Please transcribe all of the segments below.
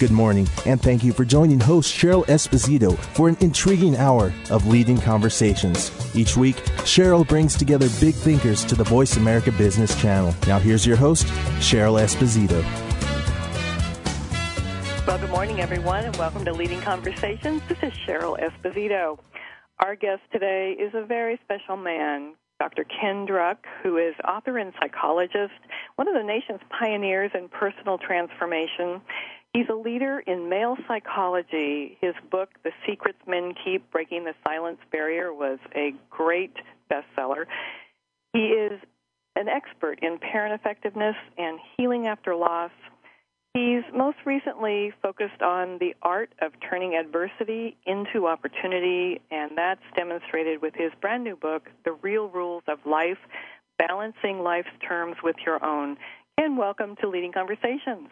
Good morning, and thank you for joining host Cheryl Esposito for an intriguing hour of leading conversations. Each week, Cheryl brings together big thinkers to the Voice America Business Channel. Now, here's your host, Cheryl Esposito. Well, good morning, everyone, and welcome to Leading Conversations. This is Cheryl Esposito. Our guest today is a very special man, Dr. Ken Druck, who is author and psychologist, one of the nation's pioneers in personal transformation. He's a leader in male psychology. His book, The Secrets Men Keep Breaking the Silence Barrier, was a great bestseller. He is an expert in parent effectiveness and healing after loss. He's most recently focused on the art of turning adversity into opportunity, and that's demonstrated with his brand new book, The Real Rules of Life Balancing Life's Terms with Your Own. And welcome to Leading Conversations.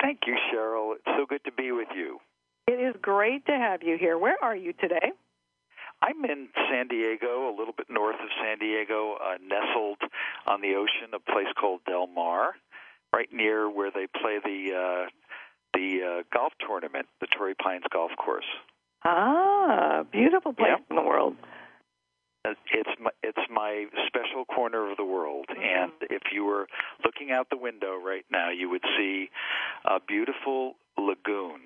Thank you, Cheryl. It's so good to be with you. It is great to have you here. Where are you today? I'm in San Diego, a little bit north of San Diego, uh, nestled on the ocean, a place called Del Mar, right near where they play the uh, the uh, golf tournament, the Torrey Pines Golf Course. Ah, beautiful place Yep. in the world. It's my it's my special corner of the world, mm-hmm. and if you were looking out the window right now, you would see a beautiful lagoon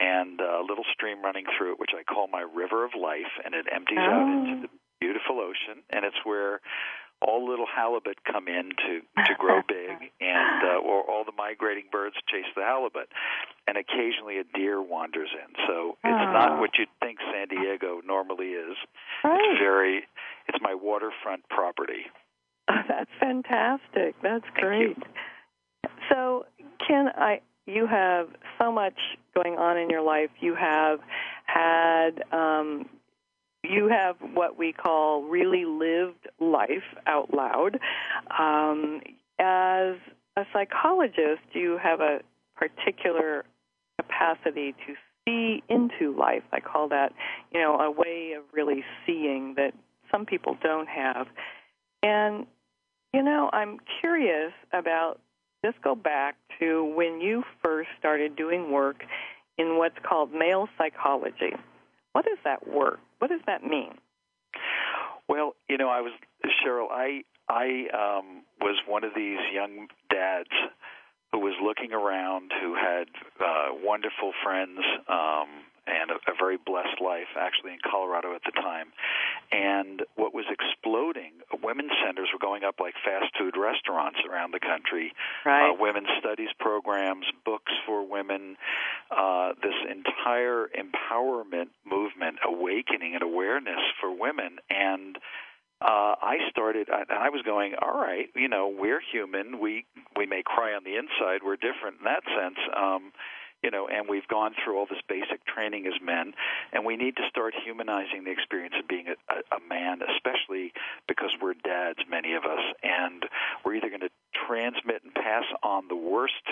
and a little stream running through it, which I call my river of life, and it empties out Oh. into the beautiful ocean, and it's where all little halibut come in to to grow big, and uh, or all the migrating birds chase the halibut, and occasionally a deer wanders in. So it's Oh. not what you'd think San Diego normally is. Right. It's very, it's my waterfront property. That's fantastic. That's great. So, Ken, I you have so much going on in your life. You have had um, you have what we call really lived life out loud. Um, as a psychologist, you have a particular capacity to see into life. I call that, you know, a way of really seeing that some people don't have. And you know, I'm curious about just go back to when you first started doing work in what's called male psychology. What is that work? What does that mean? Well, you know, I was Cheryl. I I um, was one of these young dads who was looking around, who had uh, wonderful friends um, and a, a very blessed life, actually in Colorado at the time. And what was exploding, women's centers were going up like fast food restaurants around the country. Right. Uh, women's studies programs, books for women, uh, this entire empowerment movement, awakening and awareness for women. And uh, I started, and I was going, all right, you know, we're human. We we may cry on the inside. We're different in that sense. Um, you know, and we've gone through all this basic training as men, and we need to start humanizing the experience of being a, a, a man, especially because we're dads, many of us, and we're either going to transmit and pass on the worst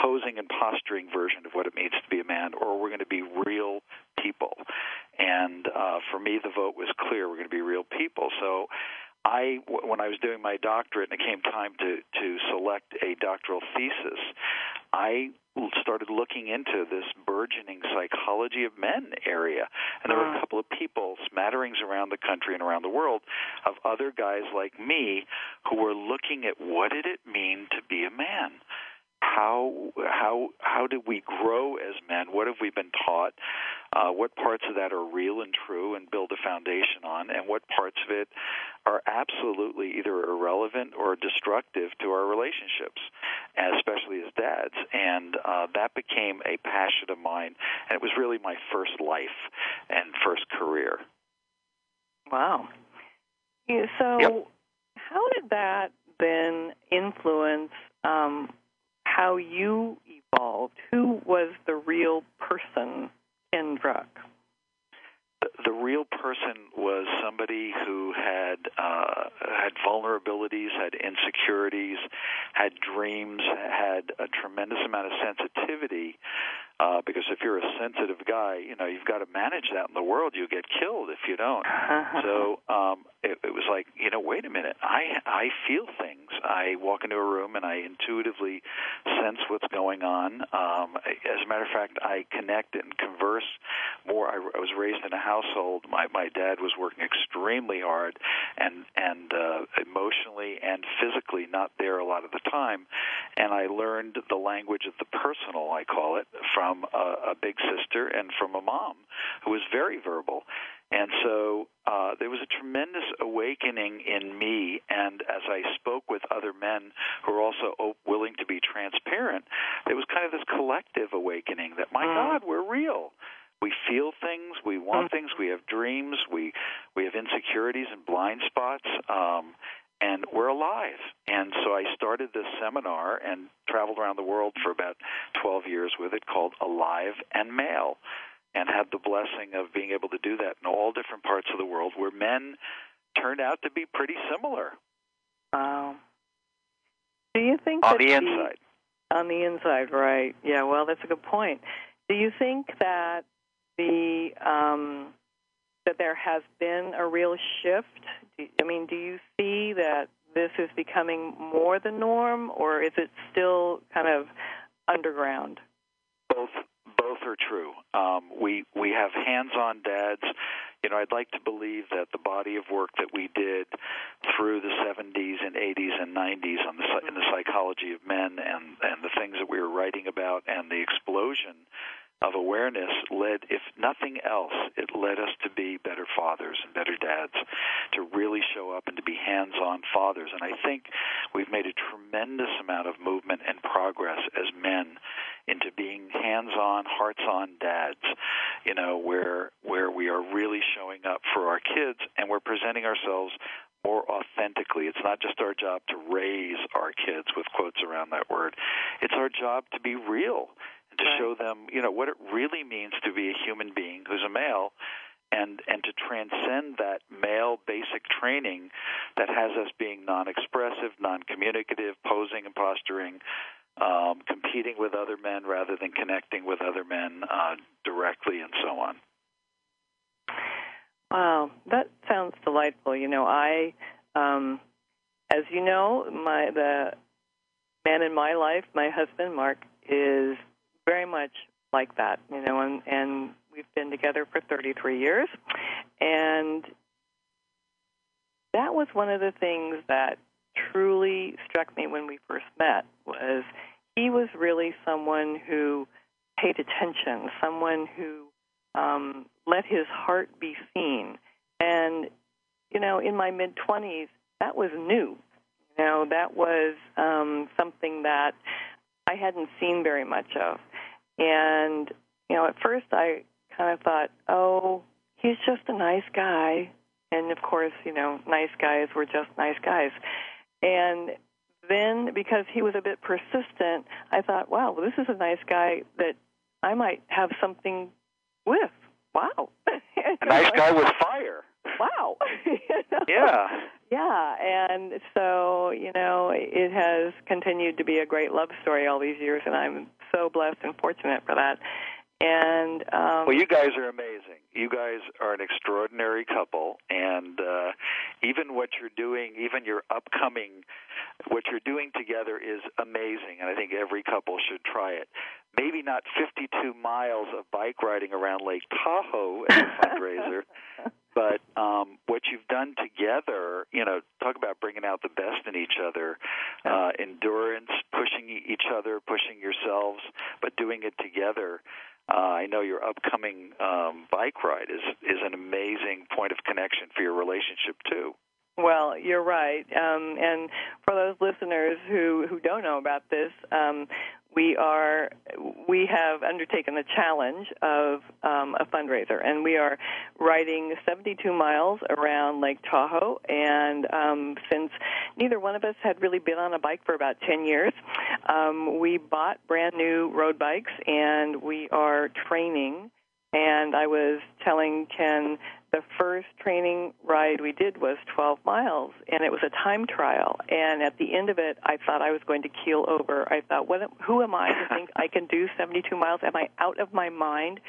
posing and posturing version of what it means to be a man, or we're going to be real people. And uh, for me, the vote was clear: we're going to be real people. So. I, w- when I was doing my doctorate and it came time to, to select a doctoral thesis, I started looking into this burgeoning psychology of men area. And there were a couple of people, smatterings around the country and around the world, of other guys like me who were looking at what did it mean to be a man? How how how did we grow as men? What have we been taught? Uh, what parts of that are real and true and build a foundation on, and what parts of it are absolutely either irrelevant or destructive to our relationships, especially as dads. And uh, that became a passion of mine, and it was really my first life and first career. Wow. So, Yep. how did that then influence um, how you evolved? Who was the real person, Ken Druck? the, real person was somebody who had uh, had vulnerabilities, had insecurities, had dreams, had a tremendous amount of sensitivity. Uh, because if you're a sensitive guy, you know you've got to manage that in the world. You get killed if you don't. so um, it, it was like, you know, wait a minute. I I feel things. I walk into a room and I intuitively sense what's going on. Um, as a matter of fact, I connect and converse more. I, I was raised in a household. My my dad was working extremely hard, and and uh, emotionally and physically not there a lot of the time. And I learned the language of the personal, I call it, from a, a big sister and from a mom who was very verbal. And so uh, there was a tremendous awakening in me, and as I spoke with other men who were also o- willing to be transparent, there was kind of this collective awakening that, my Mm. God, we're real. We feel things, we want things, we have dreams, we we have insecurities and blind spots, um, and we're alive. And so I started this seminar and traveled around the world for about 12 years with it, called Alive and Male and had the blessing of being able to do that in all different parts of the world where men turned out to be pretty similar Wow. Do you think on that the inside. On the inside, right? Yeah. Well, that's a good point. Do you think that the um, that there has been a real shift? Do, I mean, do you see that this is becoming more the norm, or is it still kind of underground? Both both are true. Um, we we have hands-on dads. Know, I'd like to believe that the body of work that we did through the 70s and 80s and 90s on the in the psychology of men and and the things that we were writing about and the explosion of awareness led, if nothing else, it led us to be better fathers and better dads, to really show up and to be hands on fathers. And I think we've made a tremendous amount of movement and progress as men into being hands on, hearts on dads, you know, where where we are really showing up for our kids and we're presenting ourselves more authentically. It's not just our job to raise our kids with quotes around that word. It's our job to be real to Right. show them, you know, what it really means to be a human being who's a male and and to transcend that male basic training that has us being non-expressive, non-communicative, posing and posturing, um, competing with other men rather than connecting with other men uh, directly, and so on. Wow, that sounds delightful. You know, I, um, as you know, my the man in my life, my husband Mark, is very much like that. You know, and and we've been together for 33 years, and that was one of the things that truly struck me when we first met was he was really someone who paid attention, someone who um, let his heart be seen. And, you know, in my mid 20s, that was new. You know, that was um, something that I hadn't seen very much of. And, you know, at first I kind of thought, oh, he's just a nice guy. And of course, you know, nice guys were just nice guys. And then because he was a bit persistent, I thought, wow, well, this is a nice guy that I might have something with. Wow. A nice guy with fire. Wow. Yeah. Yeah, and so, you know, it has continued to be a great love story all these years, and I'm so blessed and fortunate for that. And um, Well, you guys are amazing. You guys are an extraordinary couple, and uh, even what you're doing, even your upcoming, what you're doing together is amazing, and I think every couple should try it. Maybe not 52 miles of bike riding around Lake Tahoe as a fundraiser, but um, what you've done together, you know, talk about bringing out the best in each other, uh, endurance, pushing each other, pushing yourselves, but doing it together. uh, I know your upcoming um, bike ride is is an amazing point of connection for your relationship too. Well, you're right. Um, and for those listeners who, who don't know about this, um, we are we have undertaken the challenge of um, a fundraiser, and we are riding 72 miles around Lake Tahoe. And um, since neither one of us had really been on a bike for about 10 years, um, we bought brand new road bikes, and we are training. And I was telling Ken the first training ride we did was 12 miles, and it was a time trial. And at the end of it, I thought I was going to keel over. I thought, what, who am I to think I can do 72 miles? Am I out of my mind?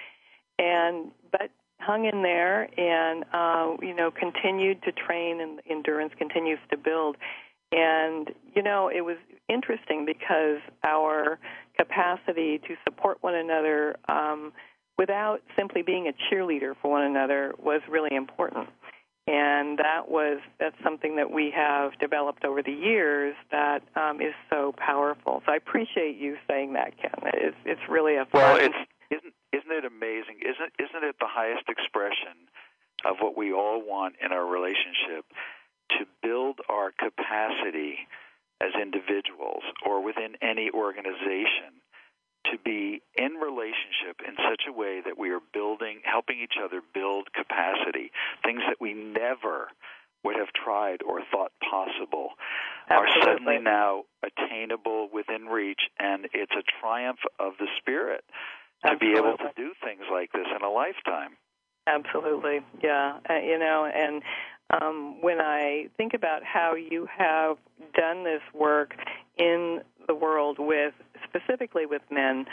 And but hung in there, and uh, you know, continued to train, and endurance continues to build. And you know, it was interesting because our capacity to support one another. Um, without simply being a cheerleader for one another was really important. And that was that's something that we have developed over the years that um, is so powerful. So I appreciate you saying that, Ken. It's it's really a fun. Well, it's isn't isn't it amazing? Isn't isn't it the highest expression of what we all want in our relationship to build our capacity as individuals or within any organization to be in relationship in such a way that we are building, helping each other build capacity, things that we never would have tried or thought possible Absolutely. are suddenly now attainable within reach, and it's a triumph of the spirit to Absolutely. be able to do things like this in a lifetime. Absolutely, yeah. Uh, you know, and um, when I think about how you have done this work in the world with specifically with men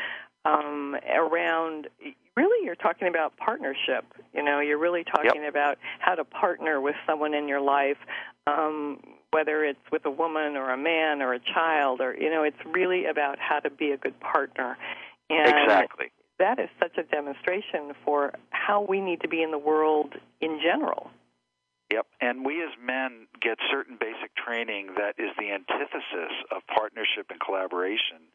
um, around really you're talking about partnership. You know you're really talking yep. about how to partner with someone in your life um, whether it's with a woman or a man or a child or you know it's really about how to be a good partner. And exactly. that is such a demonstration for how we need to be in the world in general Yep, and we as men get certain basic training that is the antithesis of partnership and collaboration,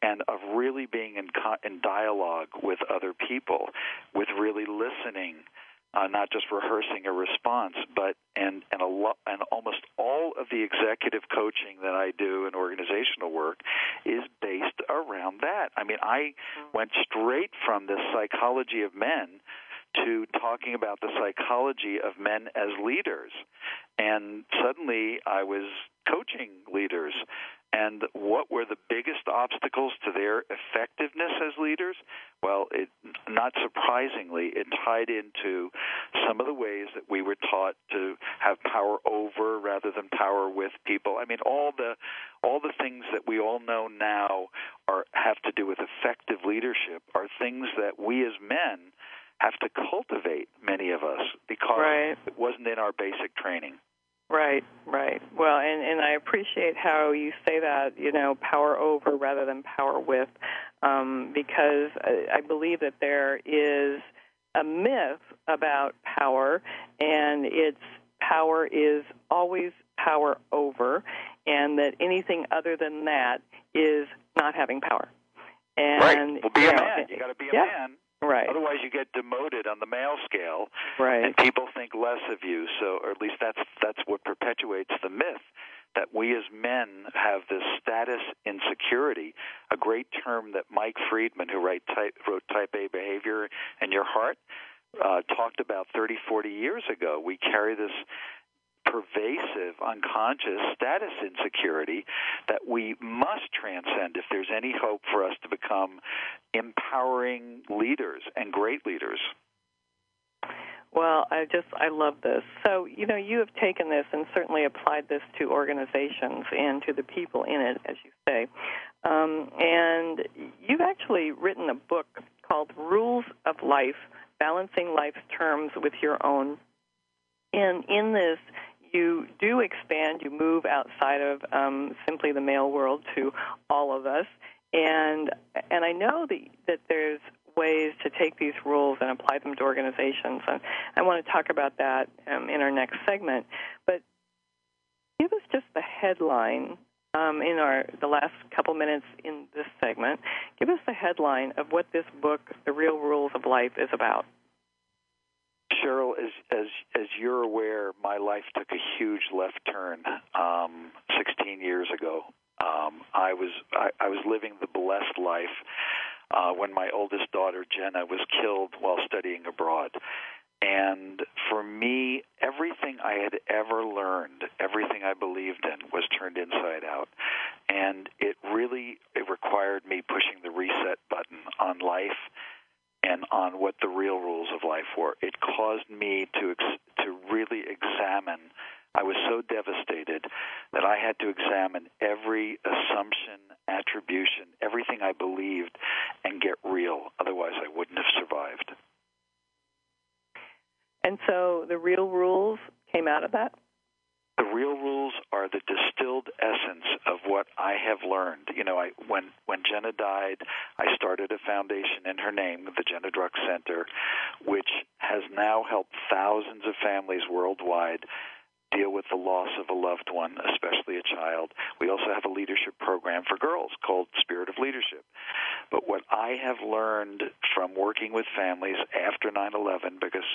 and of really being in co- in dialogue with other people, with really listening, uh, not just rehearsing a response, but and and a lo- and almost all of the executive coaching that I do in organizational work is based around that. I mean, I went straight from the psychology of men to talking about the psychology of men as leaders. And suddenly I was coaching leaders. And what were the biggest obstacles to their effectiveness as leaders? Well, it, not surprisingly, it tied into some of the ways that we were taught to have power over rather than power with people. I mean, all the all the things that we all know now are have to do with effective leadership are things that we as men have to cultivate many of us because right. it wasn't in our basic training. Right, right. Well, and and I appreciate how you say that, you know, power over rather than power with, um, because I, I believe that there is a myth about power, and its power is always power over, and that anything other than that is not having power. And right. Well, be you a know, man. You got to be a yeah. man. Right. Otherwise, you get demoted on the male scale, Right. and people think less of you. So, or at least that's that's what perpetuates the myth that we as men have this status insecurity. A great term that Mike Friedman, who write type, wrote Type A Behavior and Your Heart, uh, talked about 30, 40 years ago. We carry this pervasive unconscious status insecurity that we must transcend if there's any hope for us to become empowering leaders and great leaders. Well, I just I love this. So, you know, you have taken this and certainly applied this to organizations and to the people in it, as you say. Um, and you've actually written a book called Rules of Life: Balancing Life's Terms with Your Own. And in this, you do expand, you move outside of um, simply the male world to all of us. And and I know that that there's ways to take these rules and apply them to organizations. And I want to talk about that um, in our next segment. But give us just the headline um, in our the last couple minutes in this segment. Give us the headline of what this book, The Real Rules of Life, is about. Cheryl, as as as you're aware, my life took a huge left turn um, 16 years ago. Um, I was I, I was living the blessed life uh, when my oldest daughter Jenna was killed while studying abroad. And for me, everything I had ever learned, everything I believed in, was turned inside out. And it really it required me pushing the reset button on life and on what the real rules of life were. It caused me to ex- to really examine. I was so devastated that I had to examine every assumption, attribution, everything I believed, and get real. Otherwise, I wouldn't have survived. And so the real rules came out of that? The real rules are the distilled essence of what I have learned. You know, I when when Jenna died, I started a foundation in her name, the Jenna Druck Center, which has now helped thousands of families worldwide deal with the loss of a loved one, especially a child. We also have a leadership program for girls called Spirit of Leadership. But what I have learned from working with families after 9/11 because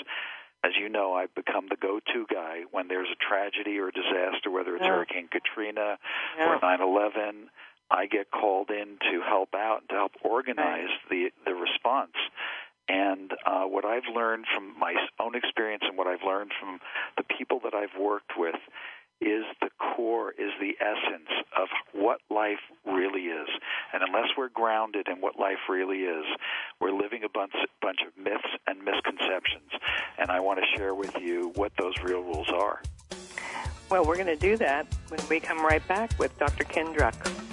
as you know, I've become the go-to guy when there's a tragedy or a disaster, whether it's yeah. Hurricane Katrina yeah. or 9/11. I get called in to help out and to help organize right. the the response. And uh, what I've learned from my own experience and what I've learned from the people that I've worked with is the core, is the essence of what life really is. And unless we're grounded in what life really is, we're living a bunch, bunch of myths and misconceptions. And I want to share with you what those real rules are. Well, we're going to do that when we come right back with Dr. Ken Druck.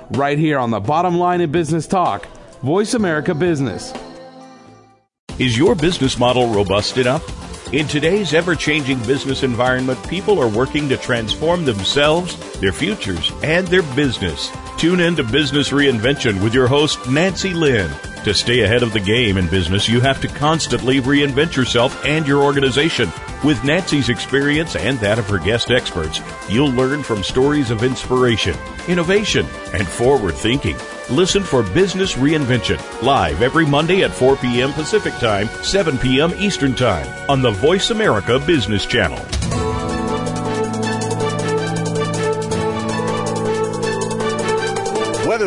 right here on the bottom line in business talk, Voice America Business. Is your business model robust enough? In today's ever changing business environment, people are working to transform themselves, their futures, and their business. Tune in to Business Reinvention with your host, Nancy Lynn. To stay ahead of the game in business, you have to constantly reinvent yourself and your organization. With Nancy's experience and that of her guest experts, you'll learn from stories of inspiration, innovation, and forward thinking. Listen for Business Reinvention live every Monday at 4 p.m. Pacific Time, 7 p.m. Eastern Time on the Voice America Business Channel.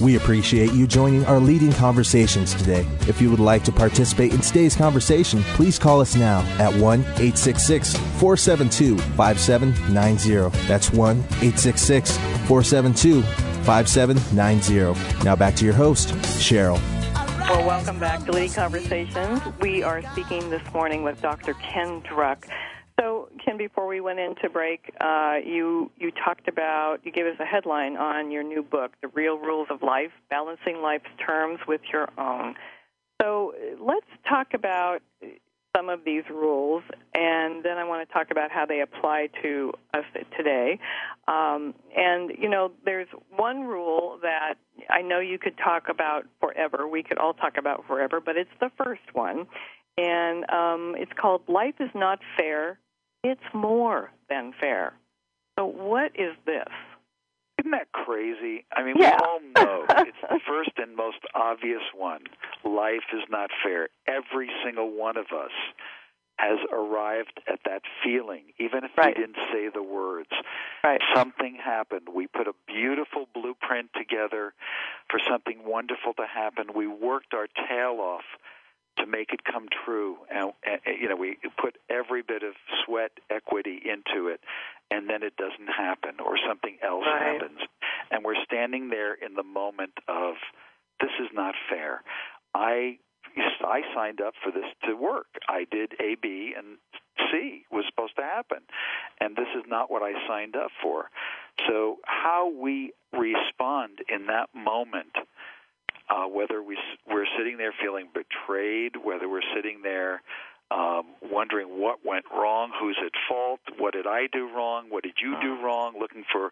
We appreciate you joining our leading conversations today. If you would like to participate in today's conversation, please call us now at 1 866 472 5790. That's 1 866 472 5790. Now back to your host, Cheryl. Well, welcome back to Leading Conversations. We are speaking this morning with Dr. Ken Druck. So, Ken, before we went into break, uh, you you talked about you gave us a headline on your new book, "The Real Rules of Life: Balancing Life's Terms with Your Own." So let's talk about some of these rules, and then I want to talk about how they apply to us today. Um, and you know, there's one rule that I know you could talk about forever. We could all talk about forever, but it's the first one, and um, it's called "Life is not fair; it's more than fair." So, what is this? Isn't that crazy? I mean, yeah. we all know it's the first and most obvious one. Life is not fair. Every single one of us has arrived at that feeling, even if right. we didn't say the words. Right. Something happened. We put a beautiful blueprint together for something wonderful to happen. We worked our tail off to make it come true. And, and, you know, we put every bit of sweat equity into it, and then it doesn't happen, or something else right. happens, and we're standing there in the moment of this is not fair. I I signed up for this to work. I did A, B, and C was supposed to happen, and this is not what I signed up for. So how we respond in that moment uh, whether we, we're sitting there feeling betrayed, whether we're sitting there um, wondering what went wrong, who's at fault, what did I do wrong, what did you do Uh-huh. wrong, looking for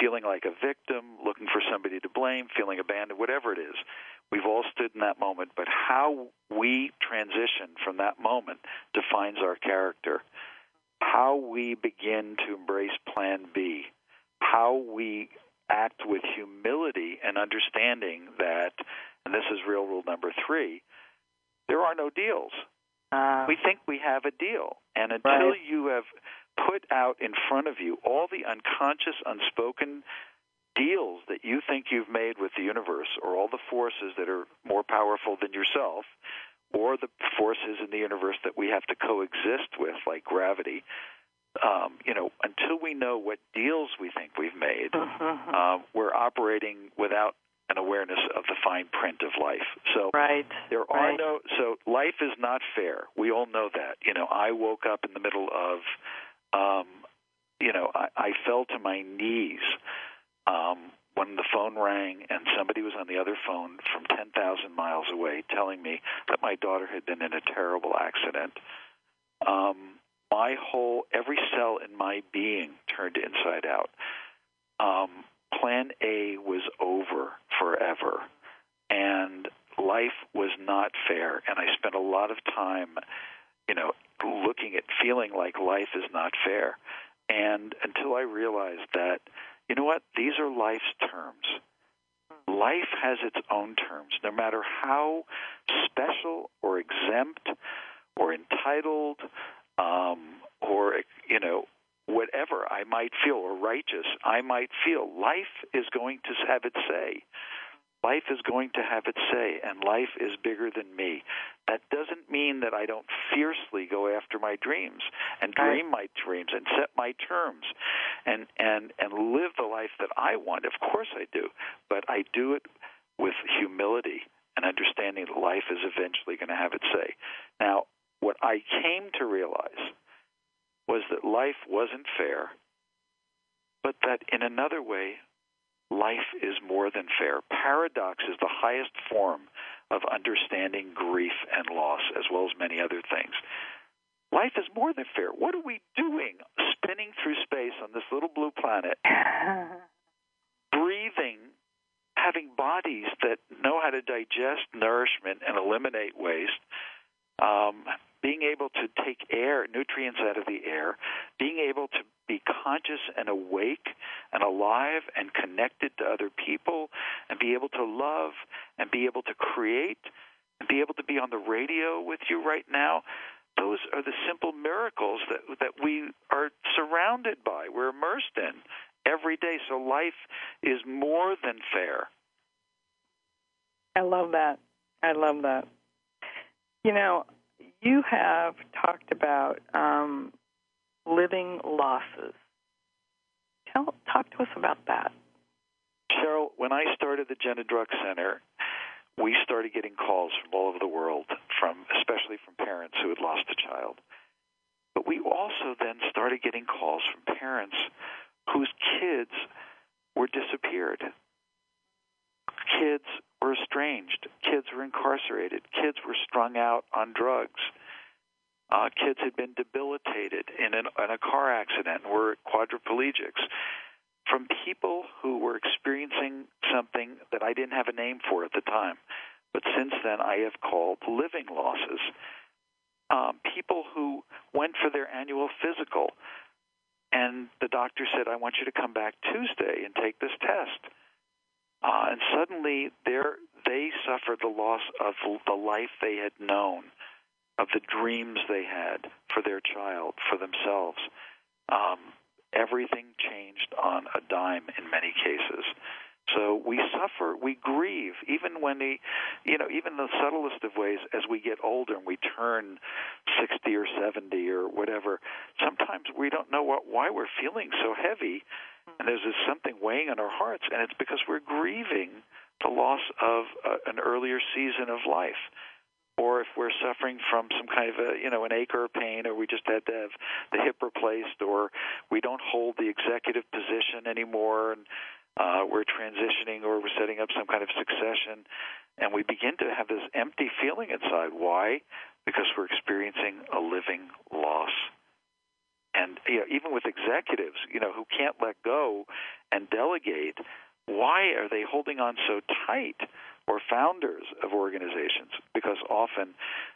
feeling like a victim, looking for somebody to blame, feeling abandoned, whatever it is. We've all stood in that moment, but how we transition from that moment defines our character. How we begin to embrace plan B, how we act with humility and understanding that, and this is real rule number three, there are no deals. Uh, We think we have a deal. And until Right. you have put out in front of you all the unconscious, unspoken deals that you think you've made with the universe or all the forces that are more powerful than yourself or the forces in the universe that we have to coexist with, like gravity, um, you know, until we know what deals we think we've made, mhm. uh, we're operating without an awareness of the fine print of life. So right. there are right. no so life is not fair. We all know that. You know, I woke up in the middle of um you know, I, I fell to my knees um when the phone rang and somebody was on the other phone from 10,000 miles away telling me that my daughter had been in a terrible accident. Um my whole every cell in my being turned inside out. Um plan A was over forever and life was not fair and I spent a lot of time you know looking at feeling like life is not fair. And until I realized that you know what these are life's terms. Life has its own terms. No matter how special or exempt or entitled um, or you know whatever. I might feel or righteous. I might feel life is going to have its say. Life is going to have its say and life is bigger than me. That doesn't mean that I don't fiercely go after my dreams and dream my dreams and set my terms and and and live the life that I want. Of course I do but I do it with humility and understanding that life is eventually going to have its say. Now I came to realize was that life wasn't fair but that in another way life is more than fair. Paradox is the highest form of understanding grief and loss, as well as many other things. Life is more than fair. What are we doing spinning through space on this little blue planet, breathing, having bodies that know how to digest nourishment and eliminate waste, um, being able to take air, nutrients out of the air, being able to be conscious and awake and alive and connected to other people and be able to love and be able to create and be able to be on the radio with you right now those are the simple miracles that that we are surrounded by we're immersed in every day so life is more than fair I love that. I love that. You know, you have talked about um, living losses. Tell, talk to us about that. Cheryl, when I started the Jenna Druck Center, we started getting calls from all over the world, from especially from parents who had lost a child. But we also then started getting calls from parents whose kids were disappeared. Kids were estranged. Kids were incarcerated. Kids were strung out on drugs. Uh, kids had been debilitated in, an, in a car accident, and were quadriplegics. From people who were experiencing something that I didn't have a name for at the time, but since then I have called living losses. Um, people who went for their annual physical, and the doctor said, "I want you to come back Tuesday and take this test." Uh, and suddenly, they suffered the loss of the life they had known of the dreams they had for their child, for themselves. Um, everything changed on a dime in many cases. So we suffer, we grieve, even when the, you know, even the subtlest of ways as we get older and we turn 60 or 70 or whatever. Sometimes we don't know what, why we're feeling so heavy, and there's this something weighing on our hearts, and it's because we're grieving the loss of uh, an earlier season of life or if we're suffering from some kind of a you know an ache or a pain, or we just had to have the hip replaced, or we don't hold the executive position anymore, and uh, we're transitioning or we're setting up some kind of succession, and we begin to have this empty feeling inside. Why? Because we're experiencing a living loss. And you know, even with executives, you know, who can't let go and delegate, why are they holding on so tight? or founders of organizations because often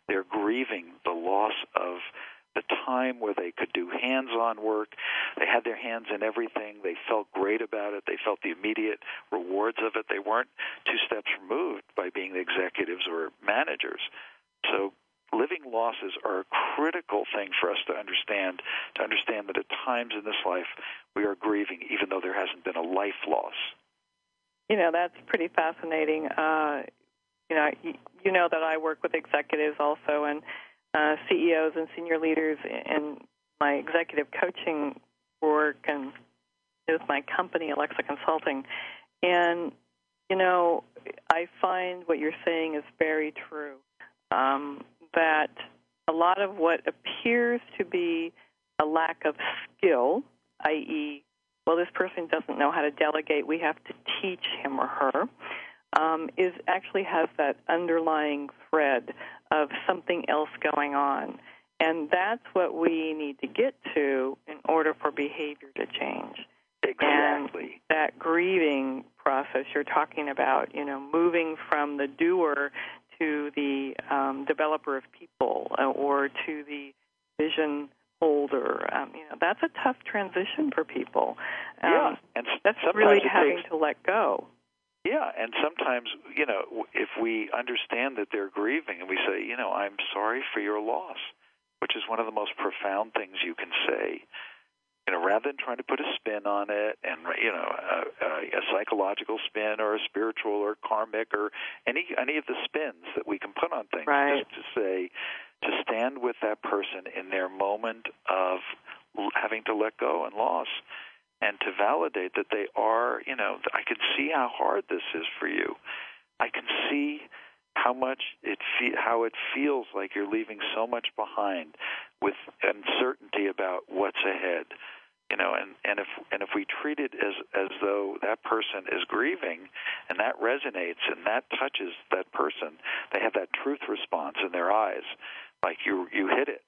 they're grieving the loss of the time where they could do hands on work. They had their hands in everything. They felt great about it. They felt the immediate rewards of it. They weren't two steps removed by being the executives or managers. So living losses are a critical thing for us to understand, to understand that at times in this life we are grieving even though there hasn't been a life loss. You know, that's pretty fascinating. Uh, you know, you know that I work with executives also and uh, CEOs and senior leaders in my executive coaching work and with my company, Alexa Consulting. And, you know, I find what you're saying is very true. Um, that a lot of what appears to be a lack of skill, i.e., well, this person doesn't know how to delegate, we have to teach him or her, um, is actually has that underlying thread of something else going on. And that's what we need to get to in order for behavior to change. Exactly. And that grieving process you're talking about, you know, moving from the doer to the um, developer of people uh, or to the vision older. Um, you know, that's a tough transition for people. Um, yeah, and that's really having takes, to let go. Yeah, and sometimes, you know, if we understand that they're grieving and we say, you know, I'm sorry for your loss, which is one of the most profound things you can say. You know, rather than trying to put a spin on it, and you know, a, a, a psychological spin or a spiritual or karmic or any any of the spins that we can put on things, right. just to say, to stand with that person in their moment of having to let go and loss and to validate that they are, you know, I can see how hard this is for you. I can see how much it fe- how it feels like you're leaving so much behind with uncertainty about what's ahead you know and and if and if we treat it as as though that person is grieving and that resonates and that touches that person they have that truth response in their eyes like you you hit it,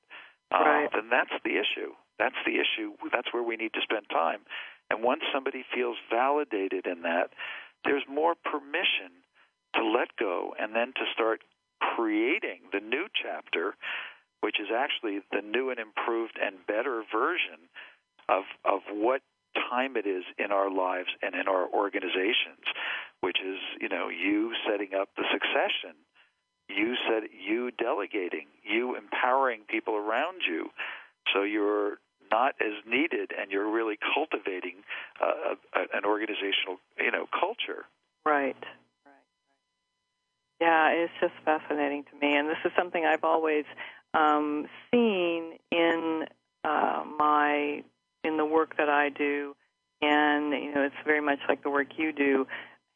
uh, right. then that's the issue. That's the issue. That's where we need to spend time. And once somebody feels validated in that, there's more permission let go and then to start creating the new chapter, which is actually the new and improved and better version of of what time it is in our lives and in our organizations, which is, you know, you setting up the succession you said you delegating, you empowering people around you, so you're not as needed, and you're really cultivating uh, a, an organizational, you know, culture. Right. Yeah, it's just fascinating to me, and this is something I've always um, seen in uh, my in the work that I do, and you know, it's very much like the work you do.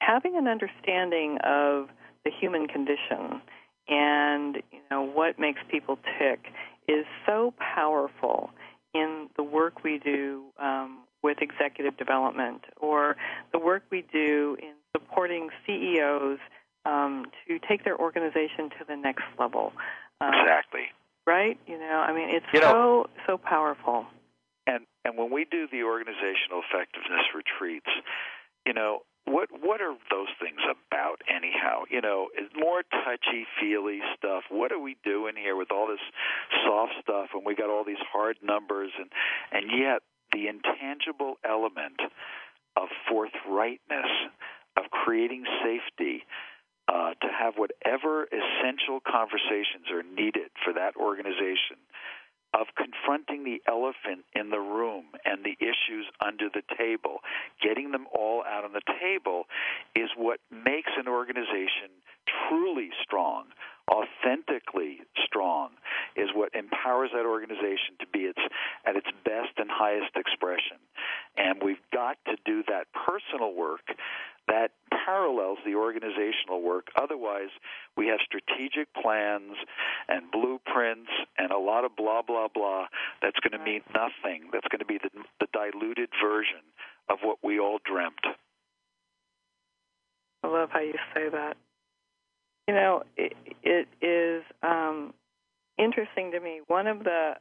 Having an understanding of the human condition and you know what makes people tick is so powerful in the work we do um, with executive development or the work we do in supporting CEOs um, to take their organization to the next level. Um, exactly. Right? You know, I mean, it's you so know, so powerful. And and when we do the organizational effectiveness retreats, you know, what what are those things about anyhow? You know, it's more touchy feely stuff. What are we doing here with all this soft stuff and we got all these hard numbers and and yet the intangible element of forthrightness, of creating safety, uh, to have whatever essential conversations are needed for that organization of confronting the elephant in the room and the issues under the table, getting them all out on the table, is what makes an organization truly strong, authentically strong, is what empowers that organization to be its at its best and highest expression. And we've got to do that personal work parallels the organizational work. Otherwise, we have strategic plans and blueprints and a lot of blah, blah, blah that's going to mean nothing. That's going to be the, the diluted version of what we all dreamt. I love how you say that. You know, it, it is um, interesting to me. One of the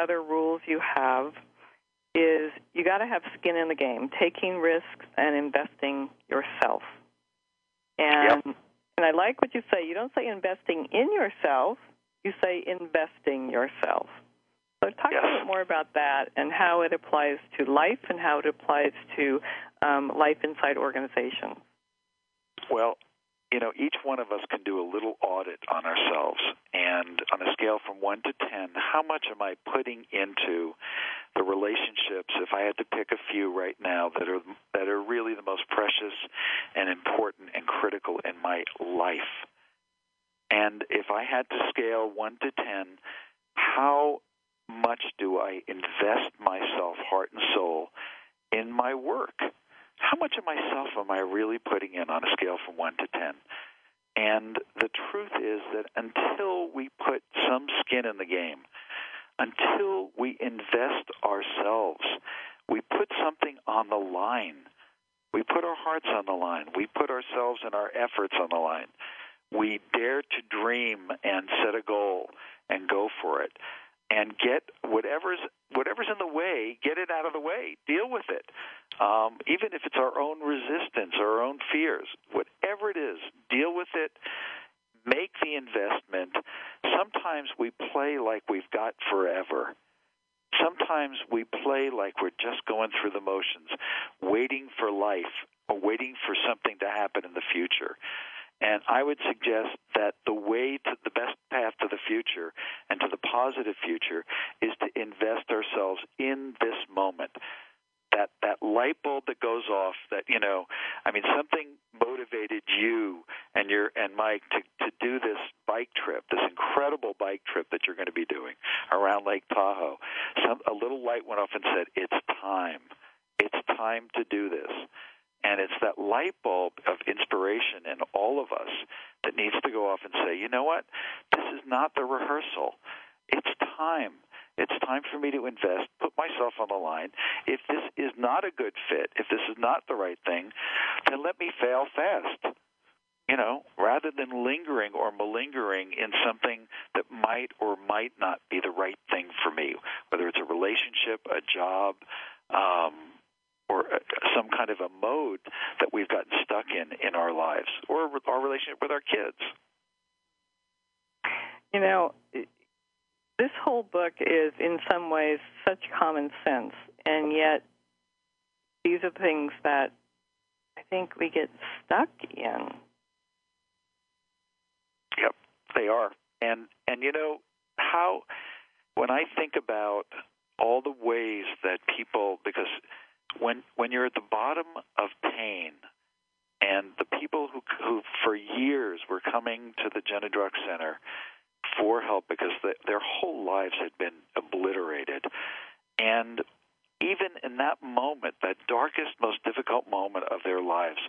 other rules you have is you got to have skin in the game, taking risks and investing yourself. And yep. and I like what you say. You don't say investing in yourself. You say investing yourself. So talk yes. a little bit more about that and how it applies to life and how it applies to um, life inside organizations. Well, you know, each one of us can do a little audit on ourselves. And on a scale from 1 to 10, how much am I putting into the relationships, if I had to pick a few right now that are that are really the most precious and important and critical in my life? And if I had to scale 1 to 10, how much do I invest myself, heart and soul, in my work? How much of myself am I really putting in on a scale from 1 to 10? And the truth is that until we put some skin in the game, until we invest ourselves, we put something on the line. We put our hearts on the line. We put ourselves and our efforts on the line. We dare to dream and set a goal and go for it and get whatever's whatever's in the way, get it out of the way. Deal with it. Um, even if it's our own resistance or our own fears, whatever it is, deal with it. Make the investment. Sometimes we play like we've got forever. Sometimes we play like we're just going through the motions, waiting for life or waiting for something to happen in the future. And I would suggest that the way to the best path to the future and to the positive future is to invest ourselves in this moment. That that light bulb that goes off that, you know, I mean something motivated you and your and Mike to, to do this bike trip, this incredible bike trip that you're going to be doing around Lake Tahoe. Some a little light went off and said, It's time. It's time to do this. And it's that light bulb of inspiration in all of us that needs to go off and say, you know what? This is not the rehearsal. It's time. It's time for me to invest, put myself on the line. If this is not a good fit, if this is not the right thing, then let me fail fast. You know, rather than lingering or malingering in something that might or might not be the right thing for me, whether it's a relationship, a job, um, or uh, some kind of a mode that we've gotten stuck in in our lives or our relationship with our kids. You know, this whole book is in some ways such common sense, and yet these are things that I think we get stuck in. Yep, they are. And and you know how when I think about all the ways that people because when when you're at the bottom of pain and the people who who for years were coming to the Jenna Druck Center for help because the, their whole lives had been obliterated and even in that moment that darkest most difficult moment of their lives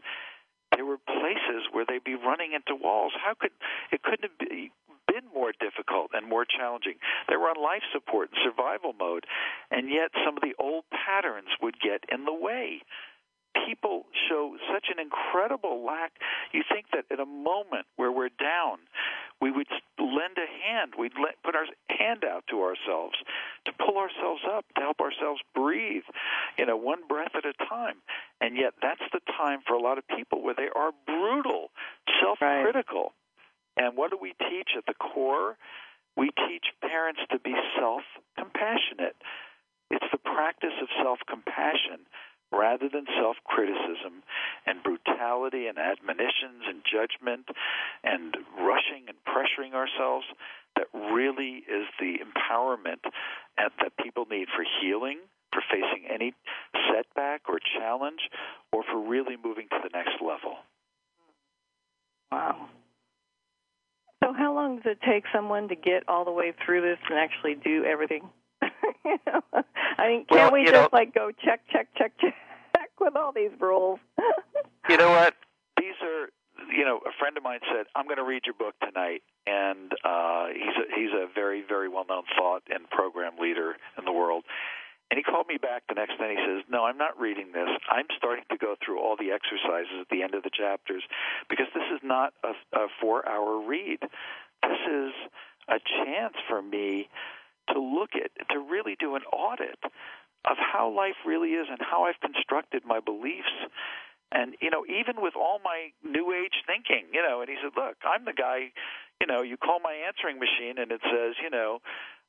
there were places where they'd be running into walls. How could it couldn't have been more difficult and more challenging. They were on life support and survival mode, and yet some of the old patterns would get in the way people show such an incredible lack. You think that at a moment where we're down, we would lend a hand, we'd let, put our hand out to ourselves to pull ourselves up, to help ourselves breathe, you know, one breath at a time. And yet, that's the time for a lot of people where they are brutal, self critical. Right. And what do we teach at the core? We teach parents to be self compassionate. It's the practice of self compassion rather than self criticism and brutality and admonitions and judgment and rushing and pressuring ourselves that really is the empowerment that people need for healing, for facing any setback or challenge, or for really moving to the next level. Wow. So, how long does it take someone to get all the way through this and actually do everything? you know? I mean, can't well, we just know, like go check, check, check, check with all these rules? you know what? These are, you know, a friend of mine said, "I'm going to read your book tonight," and uh, he's a, he's a very very well known thought and program leader in the world. And he called me back the next day. And he says, "No, I'm not reading this. I'm starting to go through all the exercises at the end of the chapters because this is not a, a four-hour read. This is a chance for me to look at, to really do an audit of how life really is and how I've constructed my beliefs. And, you know, even with all my new age thinking, you know, and he said, look, I'm the guy, you know, you call my answering machine and it says, you know,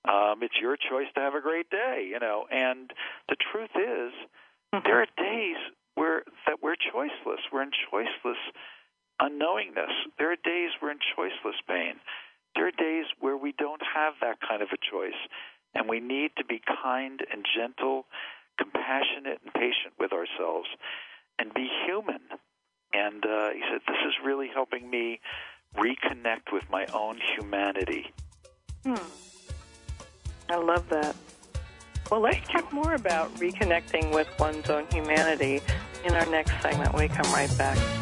um, it's your choice to have a great day, you know. And the truth is, mm-hmm. there are days where that we're choiceless. We're in choiceless unknowingness. There are days we're in choiceless pain. There are days where we don't have that kind of a choice. And we need to be kind and gentle, compassionate and patient with ourselves, and be human. And uh, he said, This is really helping me reconnect with my own humanity. Hmm. I love that. Well, let's talk more about reconnecting with one's own humanity in our next segment. We come right back.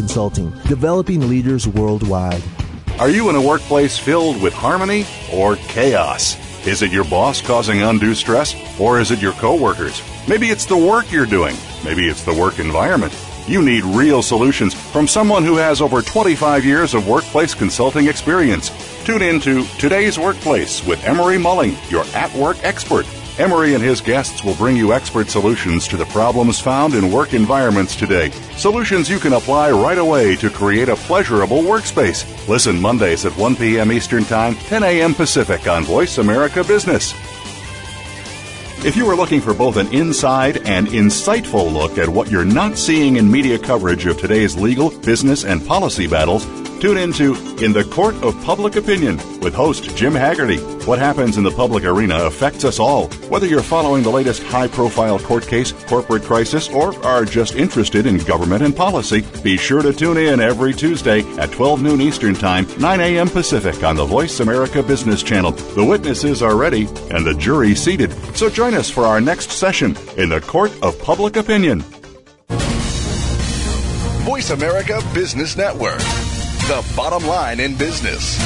Consulting, developing leaders worldwide. Are you in a workplace filled with harmony or chaos? Is it your boss causing undue stress, or is it your coworkers? Maybe it's the work you're doing. Maybe it's the work environment. You need real solutions from someone who has over 25 years of workplace consulting experience. Tune in to Today's Workplace with Emery Mulling, your at work expert. Emery and his guests will bring you expert solutions to the problems found in work environments today. Solutions you can apply right away to create a pleasurable workspace. Listen Mondays at 1 p.m. Eastern Time, 10 a.m. Pacific on Voice America Business. If you are looking for both an inside and insightful look at what you're not seeing in media coverage of today's legal, business, and policy battles, Tune into In the Court of Public Opinion with host Jim Haggerty. What happens in the public arena affects us all. Whether you're following the latest high profile court case, corporate crisis, or are just interested in government and policy, be sure to tune in every Tuesday at 12 noon Eastern Time, 9 a.m. Pacific on the Voice America Business Channel. The witnesses are ready and the jury seated. So join us for our next session in the Court of Public Opinion. Voice America Business Network the bottom line in business.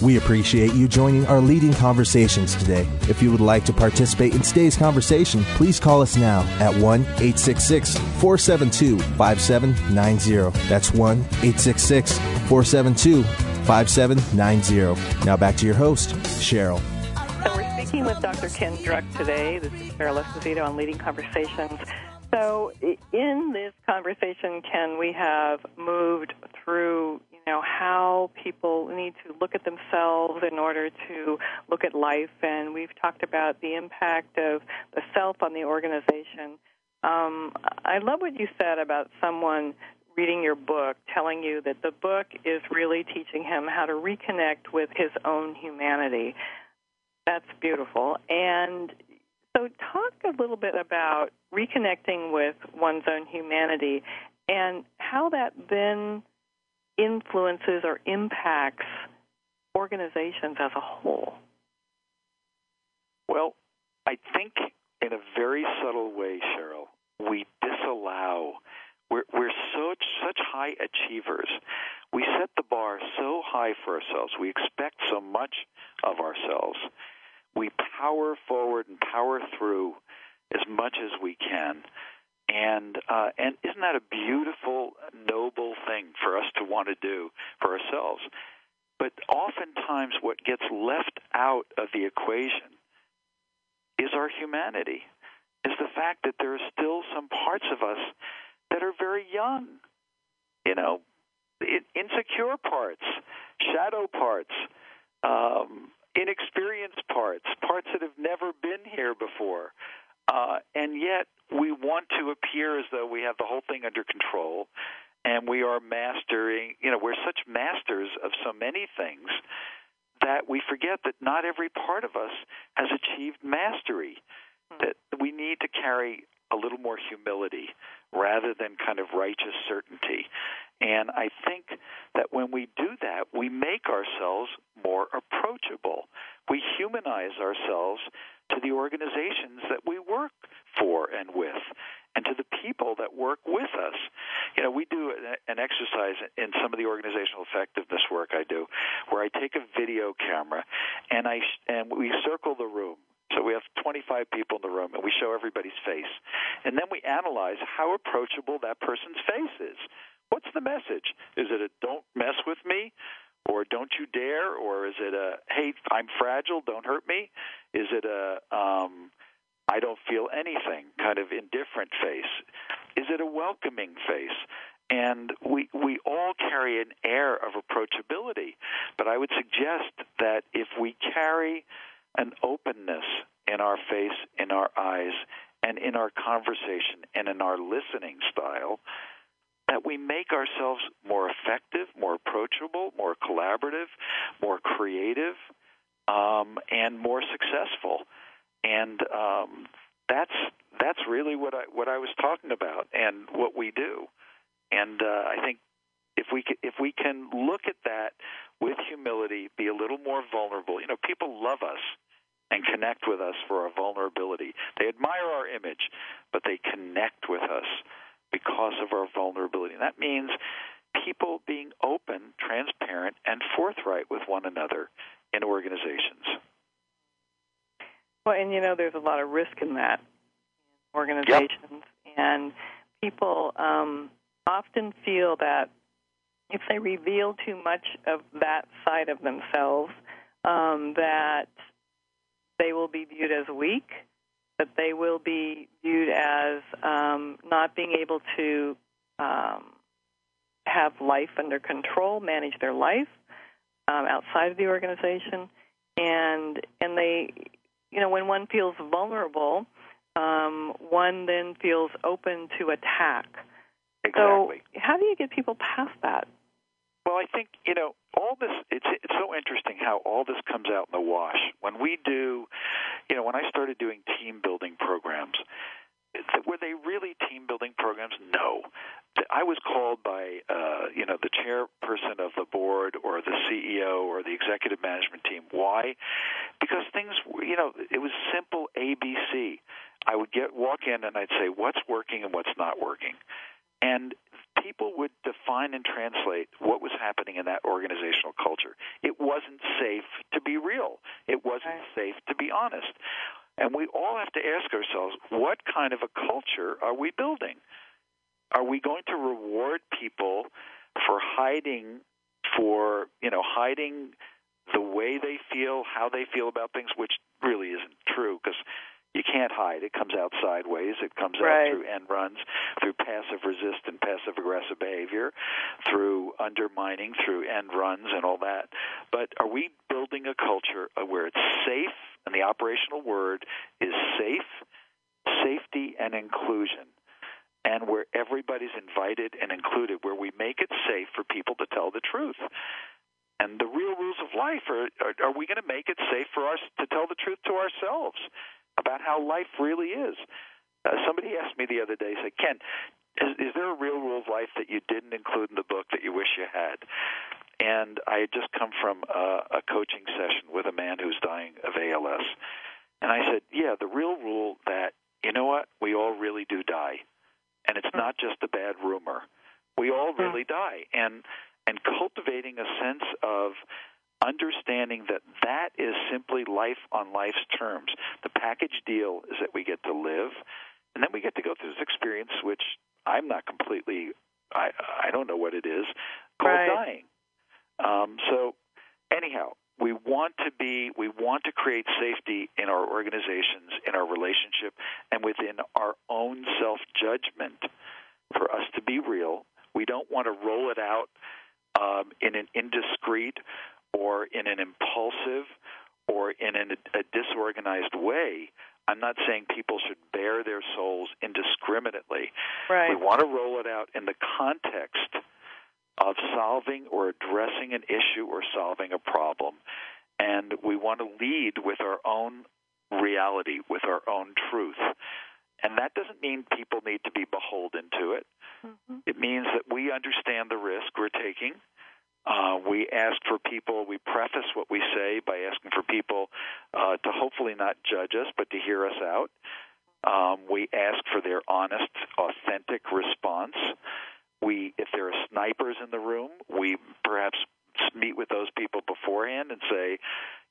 We appreciate you joining our leading conversations today. If you would like to participate in today's conversation, please call us now at 1 866 472 5790. That's 1 866 472 5790. Now back to your host, Cheryl. So we're speaking with Dr. Ken Druck today. This is Cheryl Esposito on Leading Conversations. So in this conversation, Ken, we have moved through, you know, how people need to look at themselves in order to look at life, and we've talked about the impact of the self on the organization. Um, I love what you said about someone reading your book telling you that the book is really teaching him how to reconnect with his own humanity. That's beautiful. And so, talk a little bit about reconnecting with one's own humanity and how that then influences or impacts organizations as a whole. Well, I think in a very subtle way, Cheryl, we disallow. We're, we're such such high achievers. We set the bar so high for ourselves. We expect so much of ourselves. We power forward and power through as much as we can. And uh, and isn't that a beautiful, noble thing for us to want to do for ourselves? But oftentimes, what gets left out of the equation is our humanity is the fact that there are still some parts of us that are very young. You know, insecure parts, shadow parts, um, inexperienced parts, parts that have never been here before. Uh, and yet we want to appear as though we have the whole thing under control and we are mastering, you know, we're such masters of so many things that we forget that not every part of us has achieved mastery that we need to carry a little more humility rather than kind of righteous certainty. And I think that when we do that, we make ourselves more approachable. We humanize ourselves to the organizations that we work for and with, and to the people that work with us. You know, we do an exercise in some of the organizational effectiveness work I do, where I take a video camera and I and we circle the room so we have 25 people in the room, and we show everybody's face. And then we analyze how approachable that person's face is. What's the message? Is it a don't mess with me? Or don't you dare? Or is it a hey, I'm fragile, don't hurt me? Is it a um, I don't feel anything kind of indifferent face? Is it a welcoming face? And we we all carry an air of approachability, but I would suggest that if we carry an openness in our face, in our eyes, and in our conversation and in our listening style that we make ourselves more effective, more approachable, more collaborative, more creative, um, and more successful. And um, that's that's really what I what I was talking about, and what we do. And uh, I think if we if we can look at that with humility, be a little more vulnerable. You know, people love us and connect with us for our vulnerability. They admire our image, but they connect with us because of our vulnerability. And that means people being open, transparent, and forthright with one another in organizations. Well, and you know, there's a lot of risk in that in organizations, yep. and people um, often feel that if they reveal too much of that side of themselves, um, that they will be viewed as weak, that they will be viewed as um, not being able to um, have life under control, manage their life um, outside of the organization, and and they, you know, when one feels vulnerable, um, one then feels open to attack. Exactly. So, how do you get people past that? Well, I think you know all this. It's it's so interesting how all this comes out in the wash when we do. You know, when I started doing team building programs, were they really team building programs? No. I was called by uh, you know the chairperson of the board or the CEO or the executive management team. Why? Because things you know it was simple ABC. I would get walk in and I'd say what's working and what's not working. And people would define and translate what was happening in that organizational culture. It wasn't safe to be real. It wasn't safe to be honest. And we all have to ask ourselves, what kind of a culture are we building? Are we going to reward people for hiding for you know hiding the way they feel, how they feel about things, which really isn't true because you can't hide. It comes out sideways. It comes right. out through end runs, through passive resistant, passive aggressive behavior, through undermining, through end runs, and all that. But are we building a culture where it's safe, and the operational word is safe, safety, and inclusion? And where everybody's invited and included, where we make it safe for people to tell the truth. And the real rules of life are are, are we going to make it safe for us to tell the truth to ourselves about how life really is? Uh, somebody asked me the other day, said, Ken, is, is there a real rule of life that you didn't include in the book that you wish you had? And I had just come from a, a coaching session with a man who's dying of ALS. And I said, yeah, the real rule that, you know what, we all really do die. And it's hmm. not just a bad rumor. We all hmm. really die. And and cultivating a sense of understanding that that is simply life on life's terms. The package deal is that we get to live, and then we get to go through this experience, which I'm not completely, I I don't know what it is, called Right. dying. Um, so, anyhow, we want to be, we want to create safety in our organizations, in our relationship, and within our own self judgment for us to be real. We don't want to roll it out um, in an indiscreet or in an impulsive or in an, a disorganized way. I'm not saying people should bare their souls indiscriminately. Right. We want to roll it out in the context of solving or addressing an issue or solving a problem. And we want to lead with our own reality, with our own truth. And that doesn't mean people need to be beholden to it. Mhm. It means that we understand the risk we're taking. Uh, we ask for people, we preface what we say by asking for people uh, to hopefully not judge us, but to hear us out. Um, we ask for their honest, authentic response. We, if there are snipers in the room, we perhaps meet with those people beforehand and say,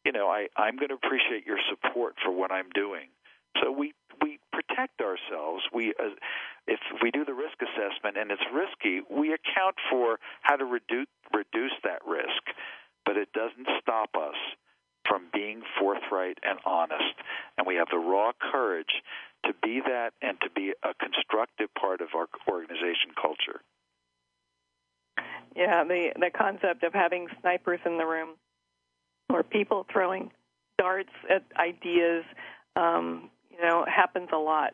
you know, I, I'm going to appreciate your support for what I'm doing. So we we protect ourselves. We uh, if we do the risk assessment and it's risky, we account for how to reduce reduce that risk, but it doesn't stop us from being forthright and honest. And we have the raw courage to be that and to be a constructive part of our organization culture. Yeah, the the concept of having snipers in the room, or people throwing darts at ideas, um, you know, happens a lot,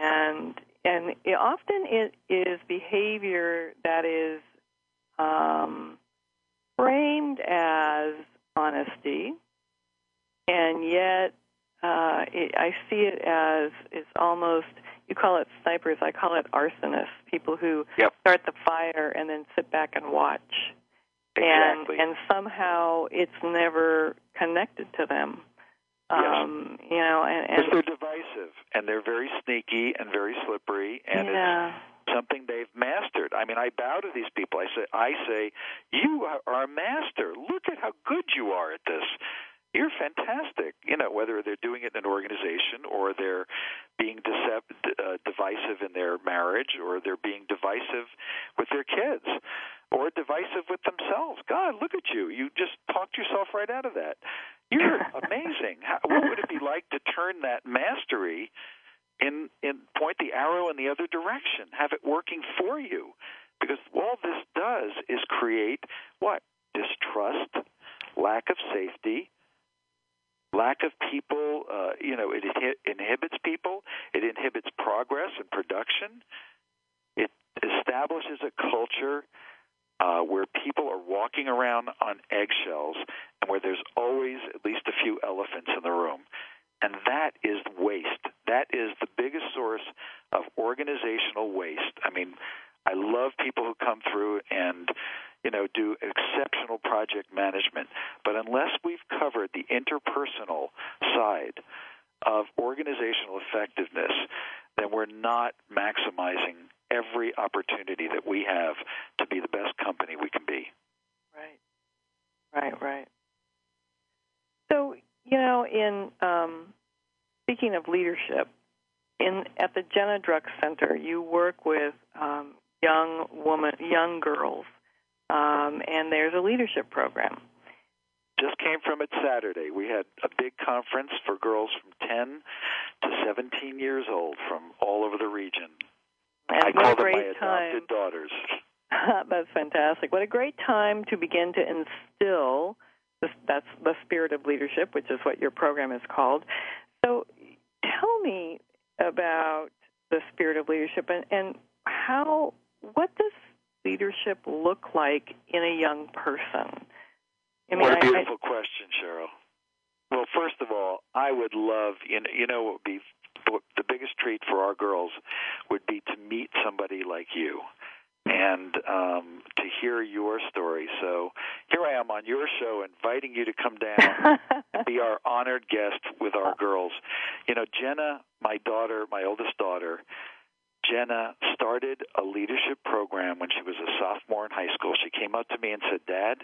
and and it, often it is behavior that is um, framed as honesty, and yet uh, it, I see it as it's almost you call it snipers, I call it arsonists, people who Yep. start the fire and then sit back and watch. Exactly. And and somehow it's never connected to them. Um, you know, and, Because and they're divisive and they're very sneaky and very slippery, and it's something they've mastered. I mean, I bow to these people. I say, I say, you are a master. Look at how good you are at this. You're fantastic. You know, whether they're doing it in an organization or they're being decept, uh, divisive in their marriage or they're being divisive with their kids or divisive with themselves. God, look at you. You just talked yourself right out of that. You're amazing. How, what would it be like to turn that mastery in in point the arrow in the other direction, have it working for you. Because all this does is create what? Distrust, lack of safety, lack of people, uh, you know, it inhibits people, it inhibits progress and production. It establishes a culture uh, where people are walking around on eggshells and where there's always at least a few elephants in the room. And that is waste. That is the biggest source of organizational waste. I mean, I love people who come through and you know do exceptional project management, but unless we've covered the interpersonal side of organizational effectiveness, then we're not maximizing every opportunity that we have to be the best company we can be. right, right, right. So you know, in um, speaking of leadership, in at the Jenna Druck Center, you work with um, young woman, young girls um, and there's a leadership program. Just came from it Saturday. We had a big conference for girls from 10 to 17 years old from all over the region. And I call them my great time. adopted daughters. That's fantastic. What a great time to begin to instill this, that's the spirit of leadership, which is what your program is called. So, tell me about the spirit of leadership and, and how what does leadership look like in a young person? I mean, what a I- beautiful question, Cheryl. Well, first of all, I would love, you know, you know what would be the biggest treat for our girls would be to meet somebody like you and um, to hear your story. So here I am on your show inviting you to come down and be our honored guest with our girls. You know, Jenna, my daughter, my oldest daughter, Jenna started a leadership program when she was a sophomore in high school. She came up to me and said, Dad,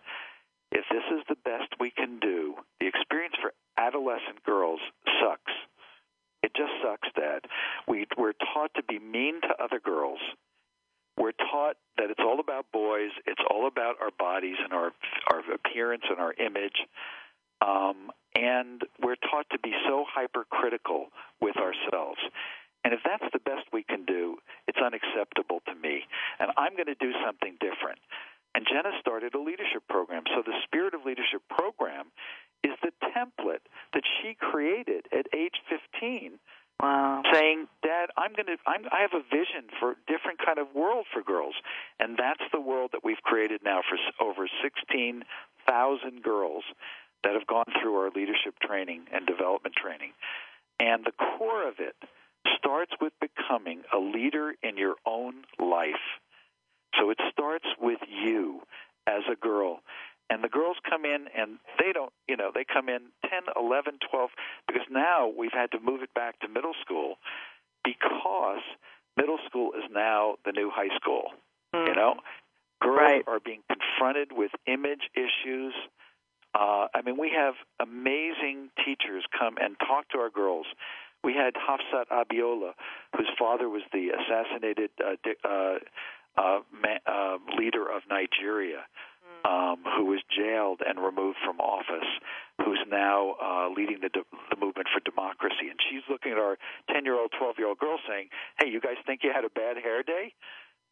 if this is the best we can do, the experience for adolescent girls sucks. It just sucks, Dad. We, we're taught to be mean to other girls. We're taught that it's all about boys. It's all about our bodies and our our appearance and our image. Um, and we're taught to be so hypercritical with ourselves. And if that's the best we can do, it's unacceptable to me. And I'm going to do something different. And Jenna started a leadership program. So the Spirit of Leadership program is the template that she created at age 15 wow. saying, "Dad, I'm going to I'm I have a vision for a different kind of world for girls." And that's the world that we've created now for over 16,000 girls that have gone through our leadership training and development training. And the core of it starts with becoming a leader in your own life. So it starts with you as a girl. And the girls come in and they don't, you know, they come in 10, 11, 12, because now we've had to move it back to middle school because middle school is now the new high school. You know, girls Right. are being confronted with image issues. Uh, I mean, we have amazing teachers come and talk to our girls. We had Hafsat Abiola, whose father was the assassinated uh, di- uh, uh, ma- uh, leader of Nigeria, um, who was jailed and removed from office, who's now uh, leading the, de- the movement for democracy. And she's looking at our 10 year old, 12 year old girl saying, Hey, you guys think you had a bad hair day?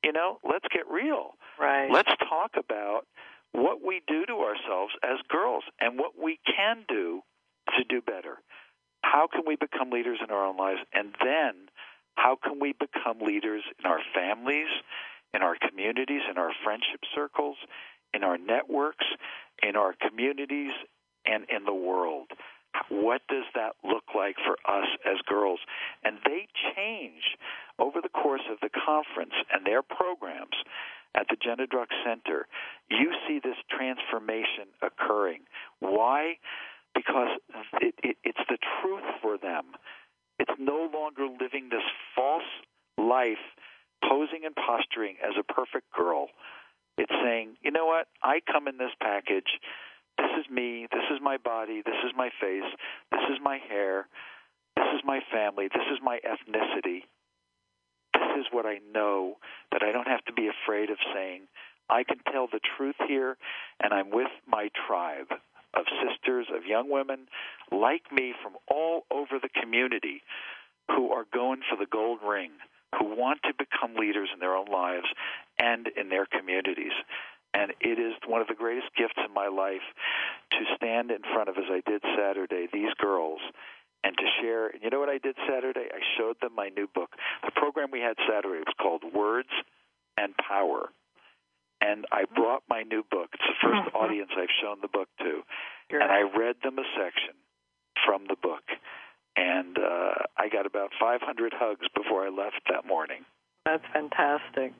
You know, let's get real. Right. Let's talk about what we do to ourselves as girls and what we can do to do better. How can we become leaders in our own lives? And then how can we become leaders in our families, in our communities, in our friendship circles, in our networks, in our communities, and in the world? What does that look like for us as girls? And they change over the course of the conference and their programs at the Jenna Druck Center. You see this transformation occurring. Why? Because it, it, it's the truth for them. It's no longer living this false life, posing and posturing as a perfect girl. It's saying, you know what? I come in this package. This is me. This is my body. This is my face. This is my hair. This is my family. This is my ethnicity. This is what I know that I don't have to be afraid of saying. I can tell the truth here, and I'm with my tribe of sisters, of young women like me from all over the community who are going for the gold ring, who want to become leaders in their own lives and in their communities. And it is one of the greatest gifts in my life to stand in front of, as I did Saturday, these girls and to share. And you know what I did Saturday? I showed them my new book. The program we had Saturday was called Words and Power. And I brought my new book. It's the 1st Mhm. audience I've shown the book to. Sure. And I read them a section from the book. And uh, I got about 500 hugs before I left that morning. That's fantastic.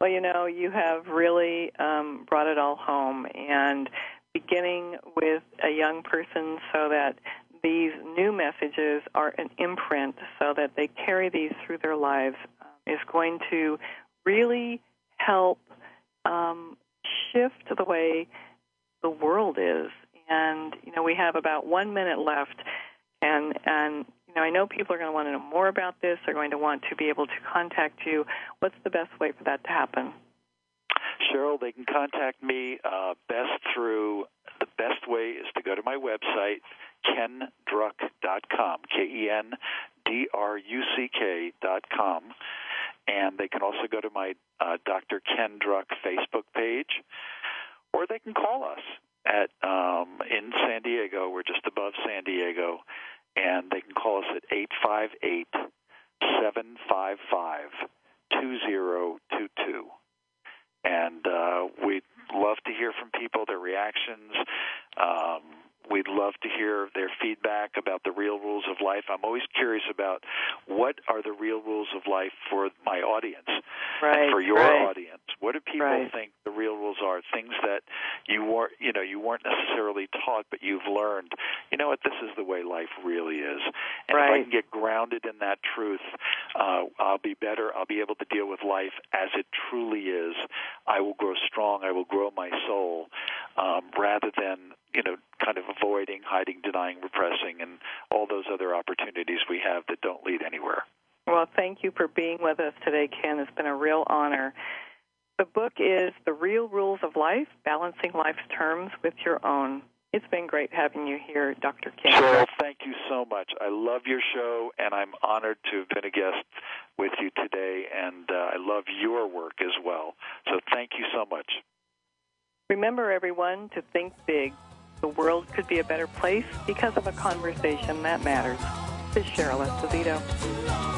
Well, you know, you have really um, brought it all home, and beginning with a young person so that these new messages are an imprint so that they carry these through their lives um, is going to really help um, shift the way the world is. And, you know, we have about one minute left, and, and you know, I know people are going to want to know more about this. They're going to want to be able to contact you. What's the best way for that to happen? Cheryl, they can contact me uh, best through the best way is to go to my website, kendruck.com, K E N D R U C K.com. And they can also go to my uh, Dr. Ken Druck Facebook page, or they can call us at um, in San Diego. We're just above San Diego, and they can call us at eight five eight seven five five two zero two two. And uh, we'd love to hear from people, their reactions. Um, We'd love to hear their feedback about the real rules of life. I'm always curious about what are the real rules of life for my audience, right, and for your right. audience. What do people right. think the real rules are? Things that you weren't, you know, you weren't necessarily taught, but you've learned. You know what? This is the way life really is. And right. if I can get grounded in that truth, uh, I'll be better. I'll be able to deal with life as it truly is. I will grow strong. I will grow my soul, um, rather than you know, kind of avoiding, hiding, denying, repressing, and all those other opportunities we have that don't lead anywhere. Well, thank you for being with us today, Ken. It's been a real honor. The book is The Real Rules of Life Balancing Life's Terms with Your Own. It's been great having you here, Dr. Ken. Cheryl, thank you so much. I love your show, and I'm honored to have been a guest with you today, and uh, I love your work as well. So thank you so much. Remember, everyone, to think big the world could be a better place because of a conversation that matters. This is Cheryl Esposito.